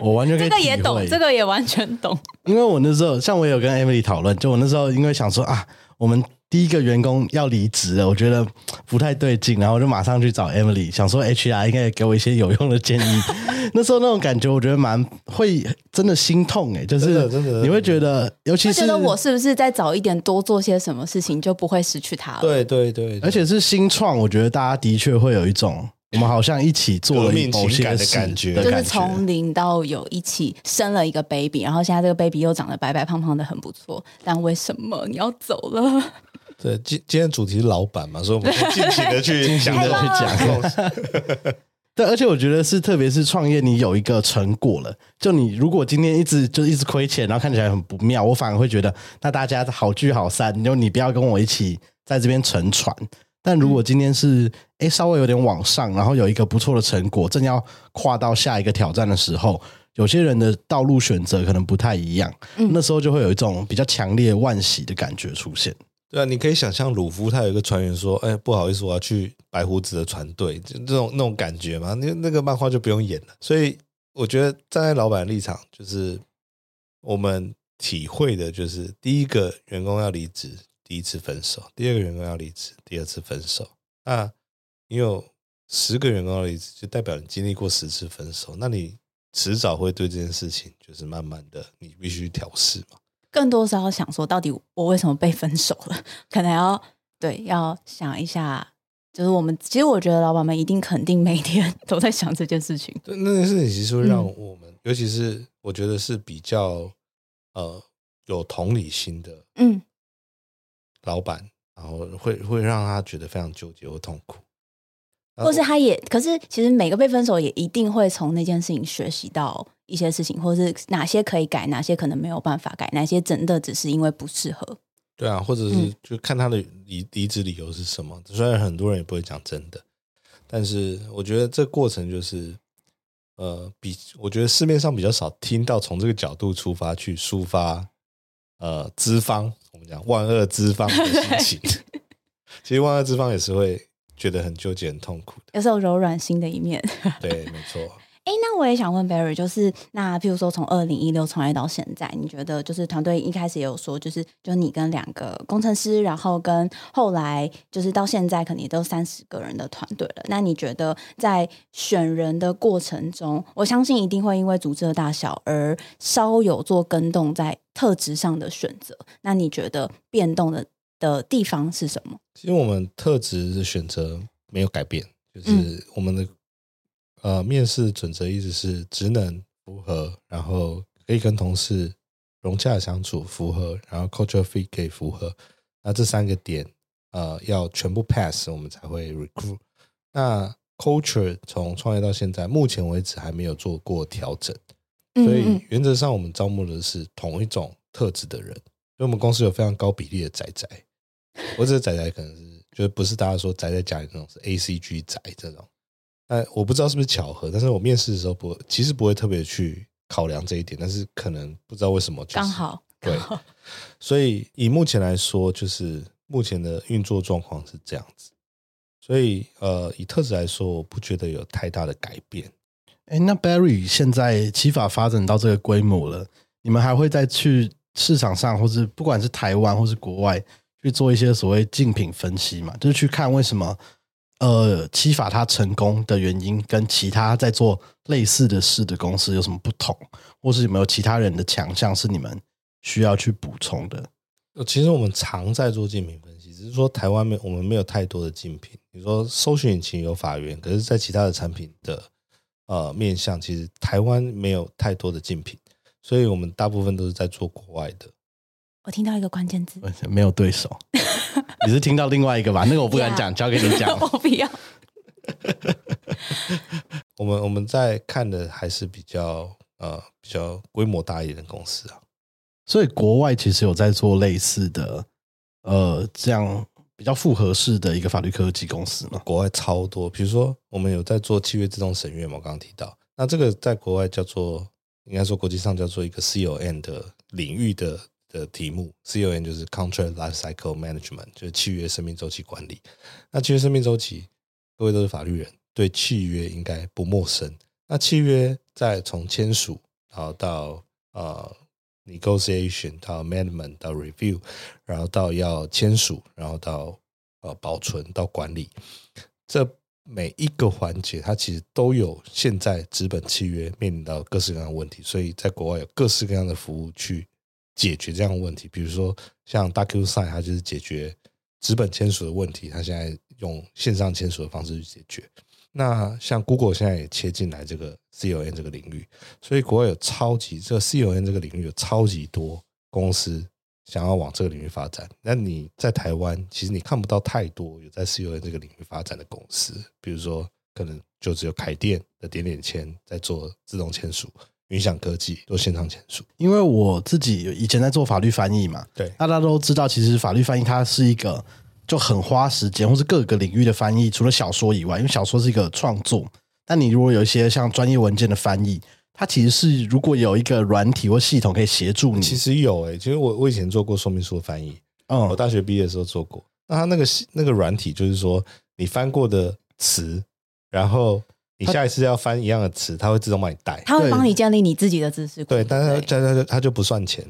我完全这个也懂，这个也完全懂。因为我那时候，像我有跟 Emily 讨论，就我那时候因为想说啊，我们第一个员工要离职了，我觉得不太对劲，然后我就马上去找 Emily，想说 HR 应该也给我一些有用的建议。[laughs] 那时候那种感觉，我觉得蛮会真的心痛哎，就是真的真的你会觉得，尤其是会觉得我是不是再早一点多做些什么事情，就不会失去他了？对对对，而且是新创，我觉得大家的确会有一种我们好像一起做了某些情感的事感觉就是从零到有一起生了一个 baby，然后现在这个 baby 又长得白白胖胖的，很不错。但为什么你要走了？对今今天主题是老板嘛，所以我们尽情的去尽情地去 [laughs] 讲 [laughs] 对，而且我觉得是，特别是创业，你有一个成果了，就你如果今天一直就一直亏钱，然后看起来很不妙，我反而会觉得，那大家好聚好散，就你不要跟我一起在这边沉船。但如果今天是哎稍微有点往上，然后有一个不错的成果，正要跨到下一个挑战的时候，有些人的道路选择可能不太一样，那时候就会有一种比较强烈万喜的感觉出现。对啊，你可以想象鲁夫他有一个船员说：“哎，不好意思，我要去白胡子的船队。”就这种那种感觉嘛，那那个漫画就不用演了。所以我觉得站在老板的立场，就是我们体会的就是第一个员工要离职，第一次分手；第二个员工要离职，第二次分手。那你有十个员工要离职，就代表你经历过十次分手，那你迟早会对这件事情就是慢慢的，你必须调试嘛。更多是要想说，到底我为什么被分手了？可能要对要想一下，就是我们其实我觉得老板们一定肯定每天 [laughs] 都在想这件事情。对，那件事情其实会让嗯我们，尤其是我觉得是比较呃有同理心的嗯，老板，然后会会让他觉得非常纠结或痛苦。或是他也，可是其实每个被分手也一定会从那件事情学习到一些事情，或是哪些可以改，哪些可能没有办法改，哪些真的只是因为不适合。对啊，或者是嗯就看他的离离职理由是什么。虽然很多人也不会讲真的，但是我觉得这过程就是呃，比我觉得市面上比较少听到从这个角度出发去抒发呃资方，我们讲万恶资方的心情。[laughs] 其实万恶资方也是会觉得很纠结、很痛苦的。有时候柔软心的一面。[laughs] 对，没错。[laughs] 哎，那我也想问 Barry，就是那譬如说从二零一六创业到现在，你觉得就是团队一开始也有说，就是就你跟两个工程师，然后跟后来就是到现在可能也都三十个人的团队了。那你觉得在选人的过程中，我相信一定会因为组织的大小而稍有做跟动在特质上的选择。那你觉得变动的的地方是什么？其实我们特质的选择没有改变，就是嗯我们的、呃面试准则一直是职能符合，然后可以跟同事融洽相处符合，然后 culture fit 可以符合，那这三个点呃要全部 pass，我们才会 recruit。那 culture 从创业到现在，目前为止还没有做过调整，所以原则上我们招募的是同一种特质的人，因为我们公司有非常高比例的仔仔。我这个仔仔可能是就是不是大家说宅在家里那种，是 A C G 宅这种。但我不知道是不是巧合，但是我面试的时候不其实不会特别去考量这一点，但是可能不知道为什么、就是，刚好对。所以以目前来说，就是目前的运作状况是这样子。所以呃，以特质来说，我不觉得有太大的改变。哎，那 Barry 现在七法发展到这个规模了，你们还会再去市场上，或是不管是台湾或是国外，去做一些所谓竞品分析嘛？就是去看为什么呃七法它成功的原因，跟其他在做类似的事的公司有什么不同，或是有没有其他人的强项是你们需要去补充的？其实我们常在做竞品分析，只是说台湾没我们没有太多的竞品。你说搜寻引擎有法源，可是，在其他的产品的呃面向，其实台湾没有太多的竞品，所以我们大部分都是在做国外的。我听到一个关键字，呃没有对手，[laughs] 你是听到另外一个吧？那个我不敢讲，交给你讲。[laughs] 我不要。[laughs] 我们我们在看的还是比较呃比较规模大一点的公司啊。所以国外其实有在做类似的，呃，这样比较复合式的一个法律科技公司嘛。国外超多，比如说我们有在做契约自动审阅嘛，我刚刚提到，那这个在国外叫做，应该说国际上叫做一个 CON 的领域的的题目，CON 就是 Contract Life Cycle Management，就是契约生命周期管理。那契约生命周期，各位都是法律人，对契约应该不陌生。那契约在从签署，然后到呃 negotiation 到 amendment 到 review，然后到要签署，然后到呃保存到管理，这每一个环节，它其实都有现在资本契约面临到各式各样的问题，所以在国外有各式各样的服务去解决这样的问题。比如说像 DocuSign，它就是解决资本签署的问题，它现在用线上签署的方式去解决。那像 Google 现在也切进来这个 CON 这个领域，所以国外有超级这个 CON 这个领域有超级多公司想要往这个领域发展。那你在台湾，其实你看不到太多有在 CON 这个领域发展的公司，比如说可能就只有凯电的点点签在做自动签署，云想科技做线上签署。因为我自己以前在做法律翻译嘛，对，大家都知道，其实法律翻译它是一个。就很花时间，或是各个领域的翻译，除了小说以外，因为小说是一个创作。但你如果有一些像专业文件的翻译，它其实是如果有一个软体或系统可以协助你，其实有诶。其实我我以前做过说明书的翻译，嗯，我大学毕业的时候做过。那它那个那个软体就是说，你翻过的词，然后你下一次要翻一样的词，它会自动帮你带，它会帮你建立你自己的知识库对，但是它它它就不算钱，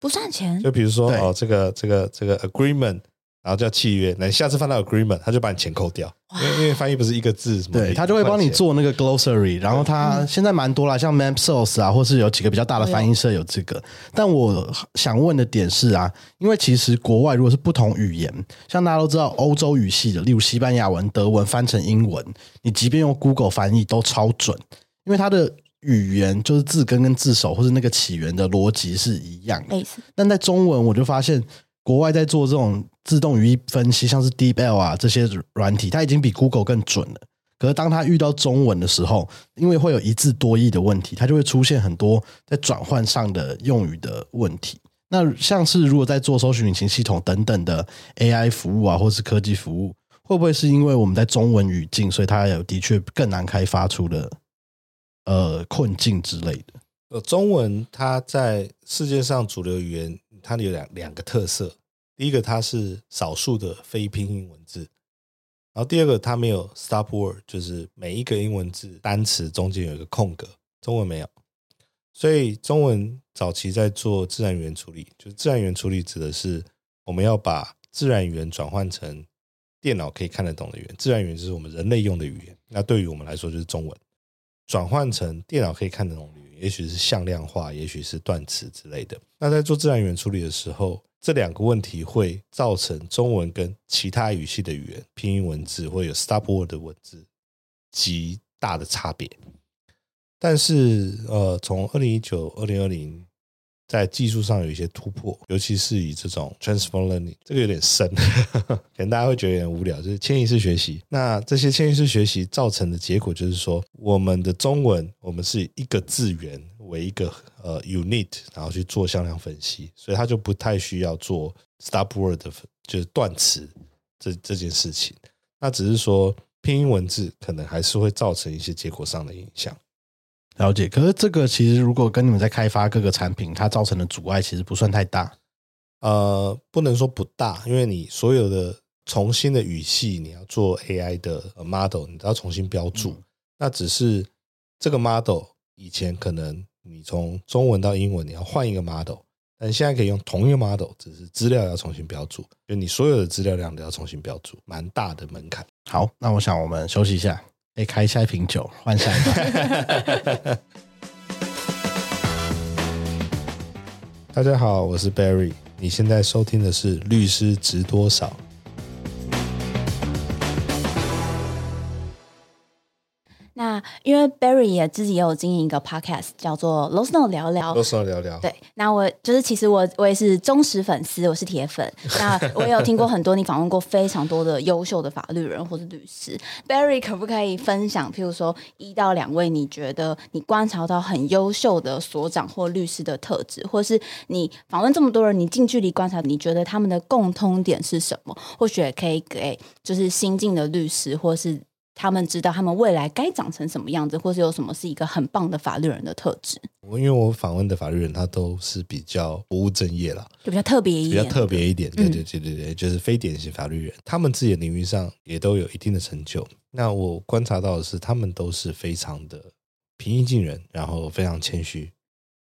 不算钱。就比如说哦，这个这个这个 agreement。然后叫契约，那下次翻到 agreement，他就把你钱扣掉，因为因为翻译不是一个字，对他就会帮你做那个 glossary。然后他现在蛮多啦，像 Mapsos 啊，或是有几个比较大的翻译社有这个。但我想问的点是啊，因为其实国外如果是不同语言，像大家都知道欧洲语系的，例如西班牙文、德文翻成英文，你即便用 Google 翻译都超准，因为它的语言就是字根跟字首或是那个起源的逻辑是一样的。但在中文我就发现。国外在做这种自动语义分析，像是 DeepL 啊这些软体，它已经比 Google 更准了。可是当它遇到中文的时候，因为会有一字多义的问题，它就会出现很多在转换上的用语的问题。那像是如果在做搜索引擎系统等等的 AI 服务啊，或是科技服务，会不会是因为我们在中文语境，所以它有的确更难开发出的呃困境之类的？呃，中文它在世界上主流语言。它有两两个特色，第一个它是少数的非拼音文字，然后第二个它没有 stop word，就是每一个英文字单词中间有一个空格，中文没有，所以中文早期在做自然语言处理，就是自然语言处理指的是我们要把自然语言转换成电脑可以看得懂的语言，自然语言就是我们人类用的语言，那对于我们来说就是中文，转换成电脑可以看得懂的语言。也许是向量化，也许是断词之类的。那在做自然语言处理的时候，这两个问题会造成中文跟其他语系的语言拼音文字会有 stop word 的文字极大的差别。但是，呃，从二零一九、二零二零。在技术上有一些突破，尤其是以这种 transform learning，这个有点深，[laughs] 可能大家会觉得有点无聊。就是迁移式学习，那这些迁移式学习造成的结果就是说，我们的中文，我们是一个字源为一个呃 unit，然后去做向量分析，所以它就不太需要做 stop word，就是断词这这件事情。那只是说拼音文字可能还是会造成一些结果上的影响。了解，可是这个其实如果跟你们在开发各个产品，它造成的阻碍其实不算太大。呃，不能说不大，因为你所有的重新的语系，你要做 AI 的 model，你都要重新标注。那只是这个 model 以前可能你从中文到英文你要换一个 model，但现在可以用同一个 model，只是资料要重新标注，就你所有的资料量都要重新标注，蛮大的门槛。好，那我想我们休息一下。哎开下一瓶酒，换下一个。[laughs] 大家好，我是 Barry，你现在收听的是《律师值多少》。那因为 Barry 也自己也有经营一个 podcast，叫做 l o s n o 聊聊 l o s n o 聊聊。对，那我就是其实我我也是忠实粉丝，我是铁粉。那 [laughs] 我也有听过很多你访问过非常多的优秀的法律人或者律师。Barry 可不可以分享，譬如说一到两位你觉得你观察到很优秀的所长或律师的特质，或是你访问这么多人，你近距离观察，你觉得他们的共通点是什么？或许也可以给就是新进的律师或是。他们知道他们未来该长成什么样子，或是有什么是一个很棒的法律人的特质。我因为我访问的法律人，他都是比较不务正业啦，就比较特别一点，比较特别一点。对对对对对，就是非典型法律人，他们自己的领域上也都有一定的成就。那我观察到的是，他们都是非常的平易近人，然后非常谦虚，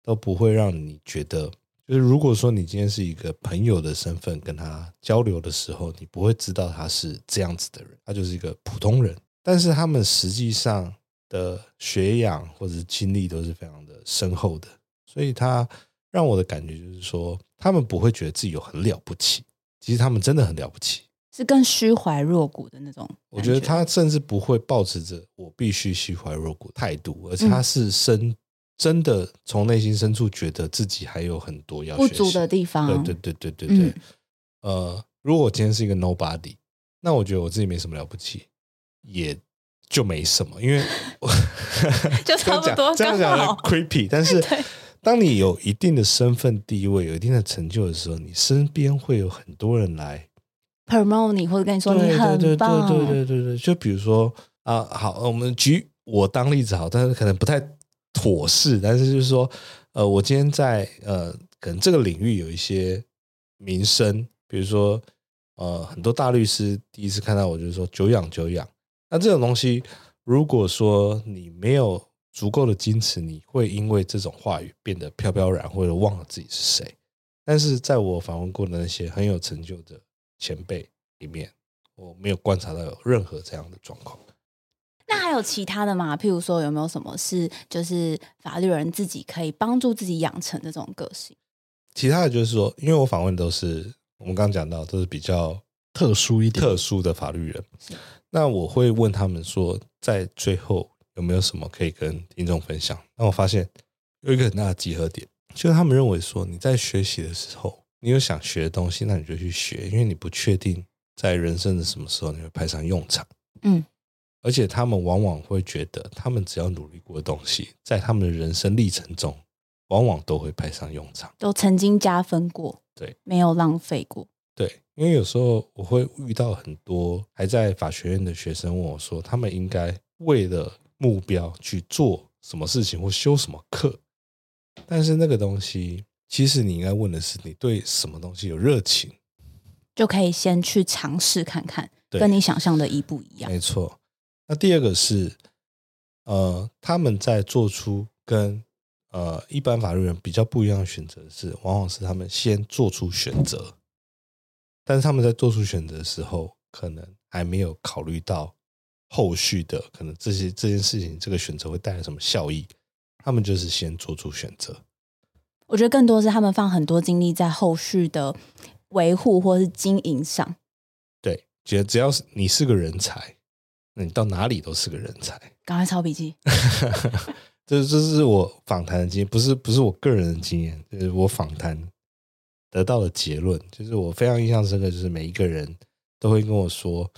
都不会让你觉得，就是如果说你今天是一个朋友的身份跟他交流的时候，你不会知道他是这样子的人，他就是一个普通人。但是他们实际上的学养或者经历都是非常的深厚的，所以他让我的感觉就是说，他们不会觉得自己有很了不起，其实他们真的很了不起。是更虚怀若谷的那种。我觉得他甚至不会抱持着我必须虚怀若谷态度，而且他是深真的从内心深处觉得自己还有很多要不足的地方。对对对对对对。呃，如果我今天是一个 nobody，那我觉得我自己没什么了不起，也就没什么，因为 [laughs] [laughs] 就差不多这样讲 creepy。但是 [laughs] 当你有一定的身份地位、有一定的成就的时候，你身边会有很多人来。promote 你或者跟你说你很棒，对对对对对，就比如说啊，好，我们举我当例子好，但是可能不太妥适，但是就是说，呃，我今天在呃，可能这个领域有一些名声，比如说呃，很多大律师第一次看到我就是说久仰久仰，那这种东西，如果说你没有足够的矜持，你会因为这种话语变得飘飘然，或者忘了自己是谁。但是在我访问过的那些很有成就的。前辈里面，我没有观察到有任何这样的状况。那还有其他的吗？譬如说，有没有什么是就是法律人自己可以帮助自己养成的这种个性？其他的就是说，因为我访问都是我们刚刚讲到都是比较特殊一点、特殊的法律人，那我会问他们说，在最后有没有什么可以跟听众分享？那我发现有一个很大的集合点，就是他们认为说你在学习的时候。你有想学的东西，那你就去学，因为你不确定在人生的什么时候你会派上用场。嗯，而且他们往往会觉得，他们只要努力过的东西，在他们的人生历程中，往往都会派上用场，都曾经加分过，对，没有浪费过。对，因为有时候我会遇到很多还在法学院的学生问我说，他们应该为了目标去做什么事情或修什么课，但是那个东西。其实你应该问的是，你对什么东西有热情，就可以先去尝试看看，跟你想象的一不一样。没错。那第二个是，呃，他们在做出跟呃一般法律人比较不一样的选择是，往往是他们先做出选择，但是他们在做出选择的时候，可能还没有考虑到后续的可能这些这件事情，这个选择会带来什么效益，他们就是先做出选择。我觉得更多是他们放很多精力在后续的维护或是经营上。对，觉得只要是你是个人才，那你到哪里都是个人才。赶快抄笔记。[laughs] 这这是我访谈的经验，不是不是我个人的经验，就是我访谈得到的结论。就是我非常印象深刻，就是每一个人都会跟我说，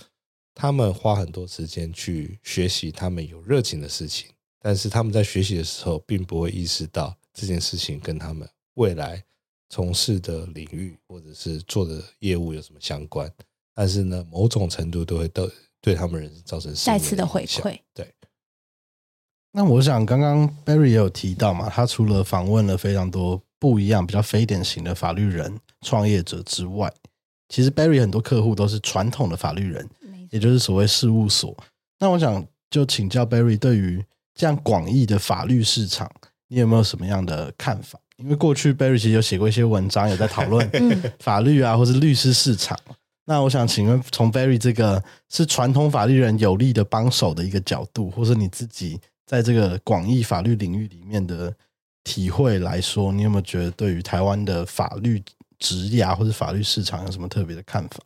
他们花很多时间去学习他们有热情的事情，但是他们在学习的时候，并不会意识到。这件事情跟他们未来从事的领域或者是做的业务有什么相关？但是呢，某种程度都会对对他们人生造成再次的回馈。对。那我想，刚刚 Barry 也有提到嘛，他除了访问了非常多不一样、比较非典型的法律人、创业者之外，其实 Barry 很多客户都是传统的法律人，也就是所谓事务所。那我想就请教 Barry，对于这样广义的法律市场。你有没有什么样的看法？因为过去 Barry 其实有写过一些文章，有在讨论 [laughs] 法律啊，或是律师市场。那我想请问，从 Barry 这个是传统法律人有力的帮手的一个角度，或是你自己在这个广义法律领域里面的体会来说，你有没有觉得对于台湾的法律职业或者法律市场有什么特别的看法？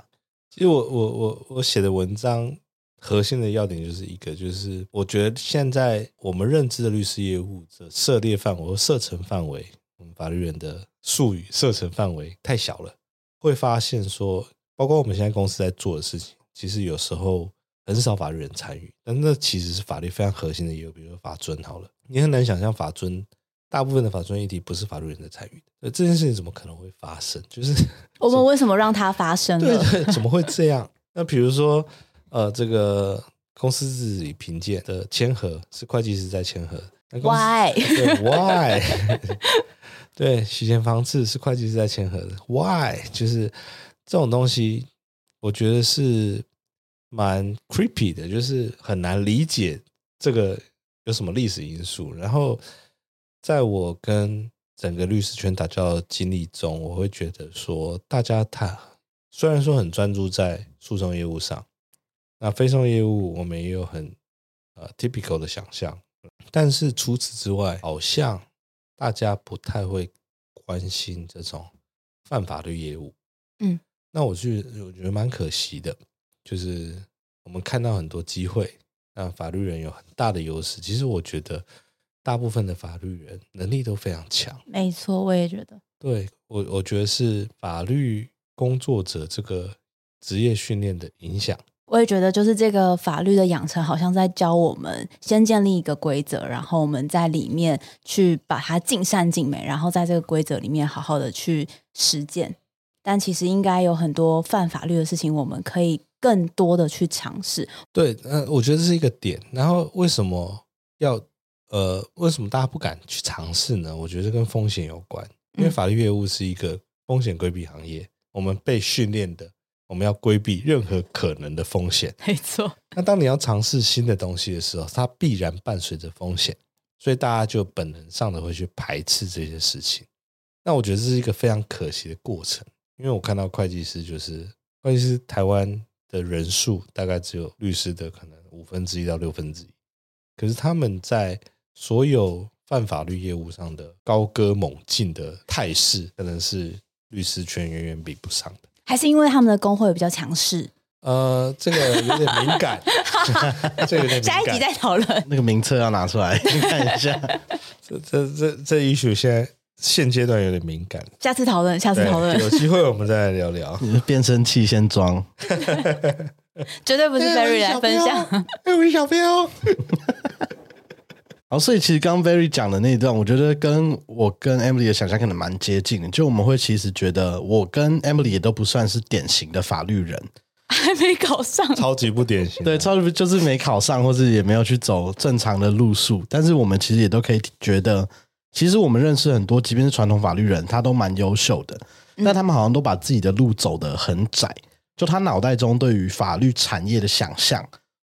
其实我我我我写的文章。核心的要点就是一个，就是我觉得现在我们认知的律师业务的涉猎范围或射程范围，我们法律人的术语射程范围太小了。会发现说，包括我们现在公司在做的事情，其实有时候很少法律人参与，但那其实是法律非常核心的业务，比如说法尊好了，你很难想象法尊大部分的法尊议题不是法律人在参与的，这件事情怎么可能会发生？就是 [laughs] 我们为什么让它发生了？怎么会这样？[laughs] 那比如说。呃，这个公司自己评鉴的签合是会计师在签合，Why？对，Why？[laughs] 对，洗钱防治是会计师在签合的，Why？就是这种东西，我觉得是蛮 creepy 的，就是很难理解这个有什么历史因素。然后，在我跟整个律师圈打交道经历中，我会觉得说，大家他虽然说很专注在诉讼业务上，那非讼业务我们也有很呃 typical 的想象，但是除此之外，好像大家不太会关心这种泛法律业务。嗯，那我是我觉得蛮可惜的，就是我们看到很多机会，那法律人有很大的优势。其实我觉得。大部分的法律人能力都非常强，没错，我也觉得。对我，我觉得是法律工作者这个职业训练的影响。我也觉得，就是这个法律的养成，好像在教我们先建立一个规则，然后我们在里面去把它尽善尽美，然后在这个规则里面好好的去实践。但其实应该有很多犯法律的事情，我们可以更多的去尝试。对，嗯，我觉得这是一个点。然后为什么要？呃，为什么大家不敢去尝试呢？我觉得跟风险有关，因为法律业务是一个风险规避行业，我们被训练的，我们要规避任何可能的风险。没错。那当你要尝试新的东西的时候，它必然伴随着风险，所以大家就本能上的会去排斥这些事情。那我觉得这是一个非常可惜的过程，因为我看到会计师就是会计师，台湾的人数大概只有律师的可能五分之一到六分之一，可是他们在所有犯法律业务上的高歌猛进的态势，可能是律师圈远远比不上的。还是因为他们的工会比较强势？呃，这个有点敏感，[laughs] 这有点敏感。下一集再讨论。那个名册要拿出来看一下。[laughs] 这这这这一曲现在现阶段有点敏感。下次讨论，下次讨论。有机会我们再来聊聊。变声器先装。[laughs] 绝对不是 Berry 来分享。哎，我是小彪。然后，所以其实刚刚 Very 讲的那一段，我觉得跟我跟 Emily 的想象可能蛮接近的。就我们会其实觉得，我跟 Emily 也都不算是典型的法律人，[laughs] 还没考上，超级不典型。对，超级就是没考上，或者也没有去走正常的路数。但是我们其实也都可以觉得，其实我们认识很多，即便是传统法律人，他都蛮优秀的。但他们好像都把自己的路走得很窄，就他脑袋中对于法律产业的想象。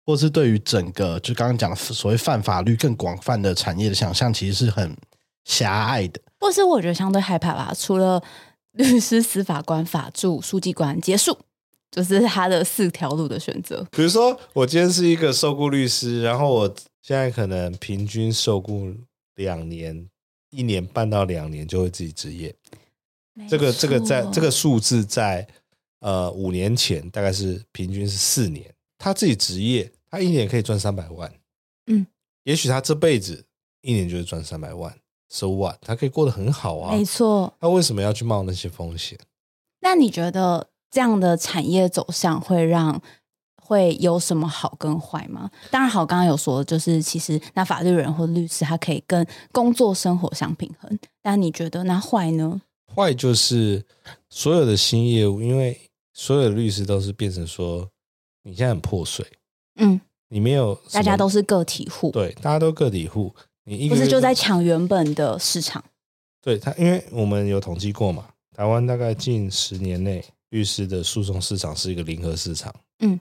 或是对于整个就刚刚讲所谓犯法律更广泛的产业的想象，其实是很狭隘的。或是我觉得相对害怕吧。除了律师、司法官、法助、书记官结束，就是他的四条路的选择。比如说，我今天是一个受雇律师，然后我现在可能平均受雇两年，一年半到两年就会自己执业。这个这个在这个数字在呃五年前大概是平均是四年。他自己职业，他一年可以赚三百万，嗯，也许他这辈子一年就是赚三百万，so what？他可以过得很好啊，没错。他为什么要去冒那些风险？那你觉得这样的产业走向会让会有什么好跟坏吗？当然好，刚刚有说，就是其实那法律人或律师他可以跟工作生活相平衡。但你觉得那坏呢？坏就是所有的新业务，因为所有的律师都是变成说。你现在很破碎，嗯，你没有，大家都是个体户，对，大家都个体户，你一不是就在抢原本的市场，对他，因为我们有统计过嘛，台湾大概近十年内律师的诉讼市场是一个零和市场，嗯，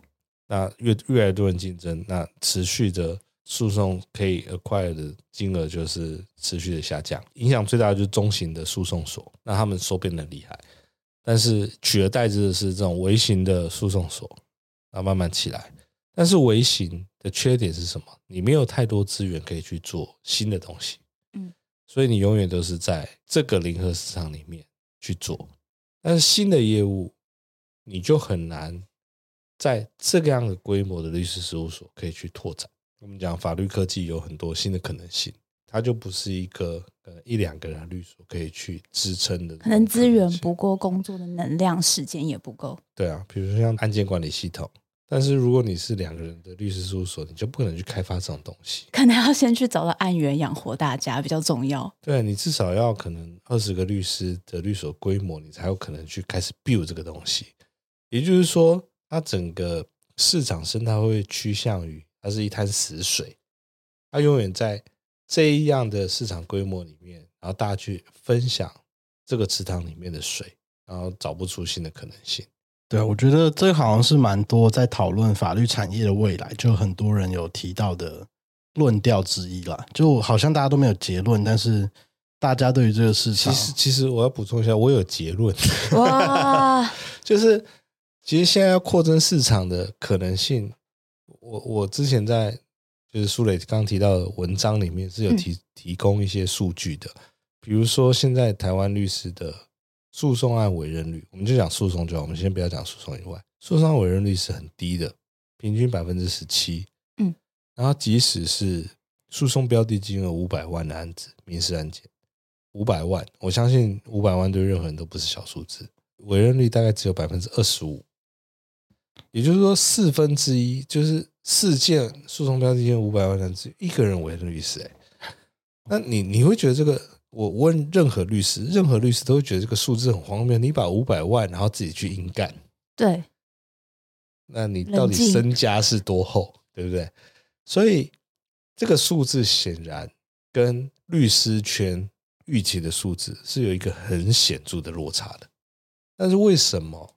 那越越来越多人竞争，那持续的诉讼可以 acquire 的金额就是持续的下降，影响最大的就是中型的诉讼所，那他们收编的厉害，但是取而代之的是这种微型的诉讼所。然后慢慢起来，但是微型的缺点是什么？你没有太多资源可以去做新的东西，嗯，所以你永远都是在这个零和市场里面去做。但是新的业务，你就很难在这个样的规模的律师事务所可以去拓展。我们讲法律科技有很多新的可能性，它就不是一个呃一两个人律所可以去支撑的。可能资源不够，工作的能量、时间也不够。对啊，比如说像案件管理系统。但是如果你是两个人的律师事务所，你就不可能去开发这种东西。可能要先去找到案源养活大家比较重要。对你至少要可能二十个律师的律所规模，你才有可能去开始 build 这个东西。也就是说，它整个市场生态会趋向于它是一滩死水，它永远在这样的市场规模里面，然后大家去分享这个池塘里面的水，然后找不出新的可能性。对，我觉得这好像是蛮多在讨论法律产业的未来，就很多人有提到的论调之一啦。就好像大家都没有结论，但是大家对于这个事情，其实其实我要补充一下，我有结论，哇，[laughs] 就是其实现在要扩增市场的可能性，我我之前在就是苏磊刚提到的文章里面是有提、提供一些数据的，比如说现在台湾律师的诉讼案委任率，我们就讲诉讼就好，我们先不要讲诉讼以外，诉讼案委任率是很低的，平均百分之十七。嗯，然后即使是诉讼标的金额五百万的案子，民事案件五百万，我相信五百万对任何人都不是小数字，委任率大概只有百分之二十五，也就是说四分之一，就是四件诉讼标的金额五百万的案子，一个人委任律师、欸，那你你会觉得这个？我问任何律师，任何律师都会觉得这个数字很荒谬。你把五百万，然后自己去硬干，对，那你到底身家是多厚，对不对？所以这个数字显然跟律师圈预期的数字是有一个很显著的落差的。但是为什么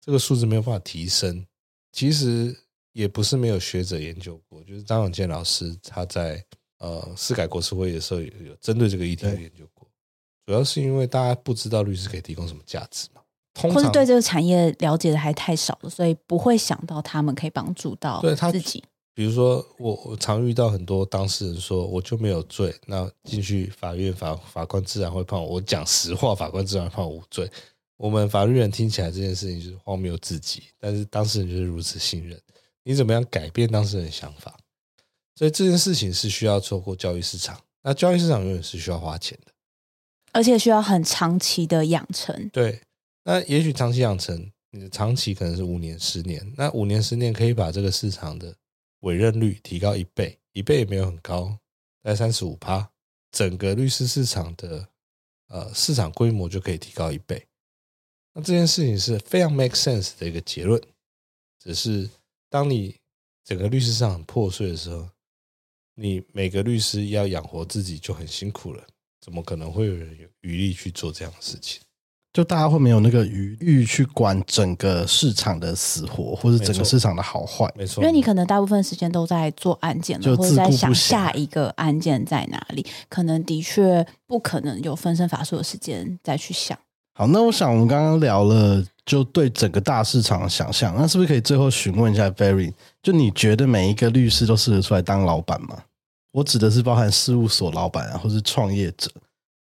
这个数字没有办法提升？其实也不是没有学者研究过，就是张永健老师他在呃司改国事会的时候有有针对这个议题有研究过，主要是因为大家不知道律师可以提供什么价值嘛。通常或是对这个产业了解的还太少了，所以不会想到他们可以帮助到对他自己。比如说，我我常遇到很多当事人说，我就没有罪，那进去法院法法官自然会判我。我讲实话，法官自然判我无罪。我们法律人听起来这件事情就是荒谬至极，但是当事人就是如此信任。你怎么样改变当事人的想法？所以这件事情是需要透过教育市场。那教育市场永远是需要花钱的。而且需要很长期的养成。对，那也许长期养成，你的长期可能是五年、十年，那五年、十年可以把这个市场的委任率提高一倍，一倍也没有很高，在三十五趴，整个律师市场的呃市场规模就可以提高一倍。那这件事情是非常 make sense 的一个结论，只是当你整个律师市场很破碎的时候，你每个律师要养活自己就很辛苦了，怎么可能会有人有余力去做这样的事情？就大家会没有那个余欲去管整个市场的死活，或者整个市场的好坏。没错，因为你可能大部分时间都在做案件就了，或者在想自顾不暇下一个案件在哪里，可能的确不可能有分身乏术的时间再去想。好，那我想我们刚刚聊了，就对整个大市场的想象，那是不是可以最后询问一下 Barry？就你觉得每一个律师都适合出来当老板吗？我指的是包含事务所老板啊，或是创业者，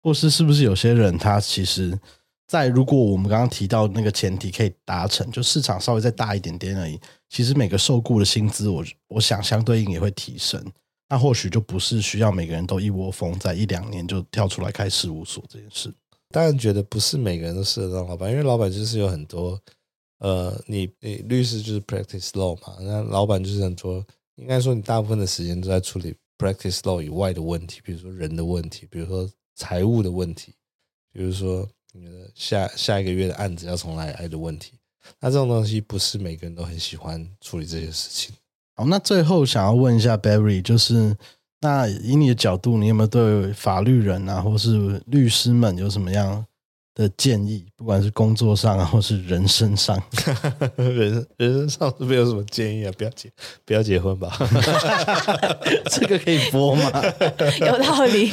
或是是不是有些人他其实，在如果我们刚刚提到那个前提可以达成，就市场稍微再大一点点而已，其实每个受雇的薪资我，我想相对应也会提升。那或许就不是需要每个人都一窝蜂在一两年就跳出来开事务所这件事。当然觉得不是每个人都适合当老板，因为老板就是有很多，呃，你你律师就是 practice law 嘛，那老板就是很多，应该说你大部分的时间都在处理 practice law 以外的问题，比如说人的问题，比如说财务的问题，比如说你的下下一个月的案子要从哪里来的问题，那这种东西不是每个人都很喜欢处理这些事情。好，那最后想要问一下 Barry，就是那以你的角度，你有没有对法律人啊，或是律师们有什么样的建议？不管是工作上啊，或是人生上，[laughs] 人人生上是没有什么建议啊，不要结不要结婚吧。[laughs] 这个可以播吗？[laughs] 有道理，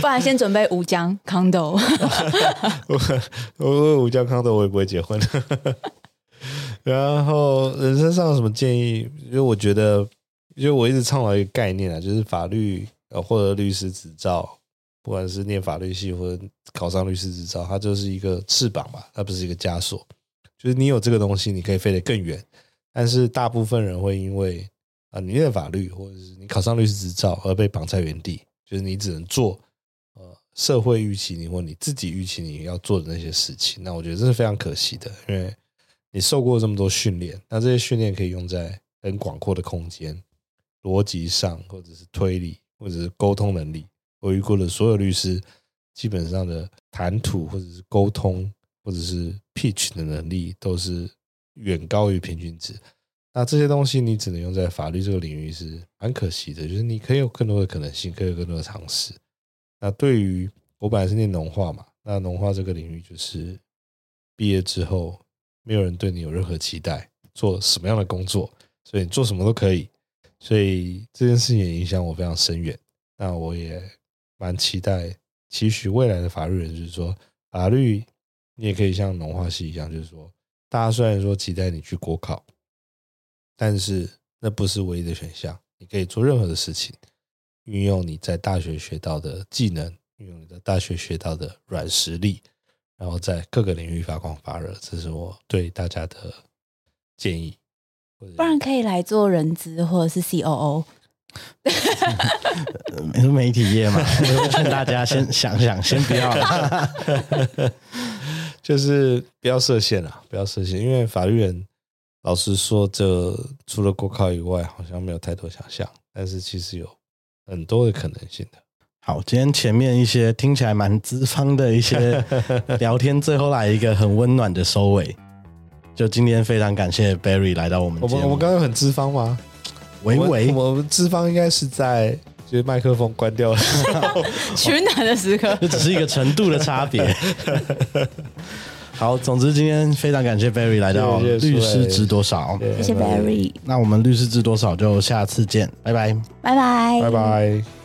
不然先准备五江 condo。我我武将康的我也不会结婚。然后人生上有什么建议？因为我觉得，因为我一直倡导一个概念啊，就是法律呃获得律师执照，不管是念法律系或者考上律师执照，它就是一个翅膀吧，它不是一个枷锁。就是你有这个东西，你可以飞得更远。但是大部分人会因为啊、你念法律或者是你考上律师执照而被绑在原地，就是你只能做呃社会预期你或你自己预期你要做的那些事情。那我觉得这是非常可惜的，因为你受过这么多训练，那这些训练可以用在很广阔的空间，逻辑上或者是推理或者是沟通能力。我遇过的所有律师，基本上的谈吐或者是沟通或者是 pitch 的能力都是远高于平均值。那这些东西你只能用在法律这个领域是蛮可惜的，就是你可以有更多的可能性，可以有更多的尝试。那对于我本来是念农化嘛，那农化这个领域就是毕业之后没有人对你有任何期待，做什么样的工作，所以你做什么都可以。所以这件事情也影响我非常深远。那我也蛮期待期许未来的法律人，就是说法律你也可以像农化系一样，就是说大家虽然说期待你去国考，但是那不是唯一的选项，你可以做任何的事情，运用你在大学学到的技能，运用你在大学学到的软实力，然后在各个领域发光发热，这是我对大家的建议。不然可以来做人资或者是 COO。[laughs] 你说媒体业嘛，我劝大家先想想，先不要，[laughs] 就是不要设限了，不要设限，因为法律人老实说，这除了国考以外，好像没有太多想象，但是其实有很多的可能性的。好，今天前面一些听起来蛮资方的一些聊天，最后来一个很温暖的收尾。就今天非常感谢 Barry 来到我们，我们我们刚刚很资方吗？维维，我们资方应该是在就是麦克风关掉的时候，[laughs] 取暖的时刻，这 [laughs] 只是一个程度的差别。[laughs] 好，总之今天非常感谢 Barry 来到律师值多少，谢谢 Barry。那我们律师值多少就下次见，拜拜，拜拜，拜拜。